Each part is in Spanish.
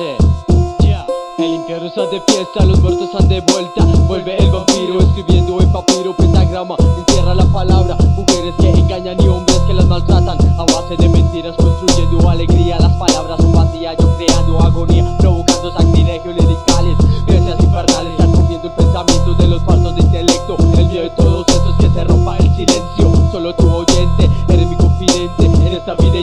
El infierno está de fiesta, los muertos están de vuelta. Vuelve el vampiro escribiendo en papiro pentagrama. Encierra la palabra, mujeres que engañan y hombres que las maltratan. A base de mentiras construyendo alegría. Las palabras son vacías, yo creando agonía. Provocando sacrilegios liricales, crecias infernales. Consumiendo el pensamiento de los falsos de intelecto. El miedo de todos esos que se rompa el silencio. Solo tu oyente, eres mi confidente. En esta vida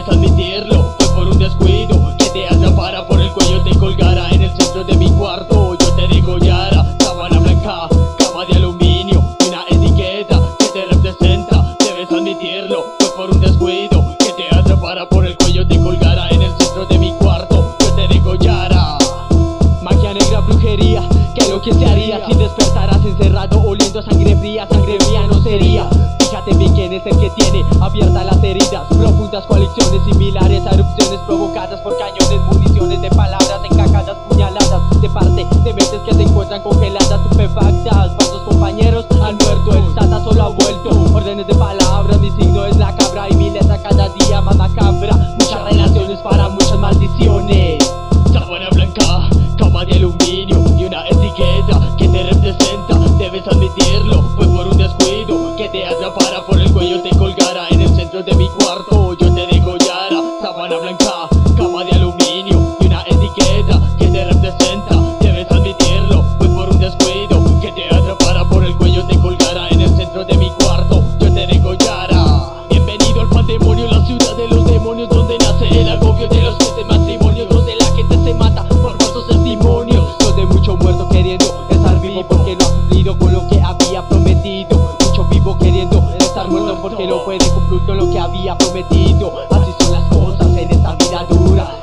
Debes admitirlo, fue por un descuido Que te atrapara por el cuello Te colgara en el centro de mi cuarto. Yo te degollara Sábana blanca, cama de aluminio una etiqueta que te representa Debes admitirlo, fue por un descuido Que te atrapara por el cuello Te colgara en el centro de mi cuarto. Yo te degollara. Magia negra, brujería, que lo que se haría si despertaras encerrado oliendo a sangre fría, sangre mía no sería. Fíjate bien quién es el que tiene profundas coaliciones similares a erupciones provocadas por cañones, municiones de palabras encajadas, puñaladas de parte de mentes que se encuentran congeladas, estupefactas. Falsos compañeros han muerto, el Santa solo ha vuelto. Órdenes de palabras, mi signo es la cabra y mi cada día más macabra. Muchas relaciones para muchas maldiciones. Sábana blanca, cama de aluminio y una etiqueta que te representa. Donde nace el agobio de los siete matrimonios, donde la gente se mata por falsos testimonios. Donde mucho muerto queriendo estar vivo porque no ha cumplido con lo que había prometido. Mucho vivo queriendo estar muerto porque no puede cumplir con lo que había prometido. Así son las cosas en esta vida dura.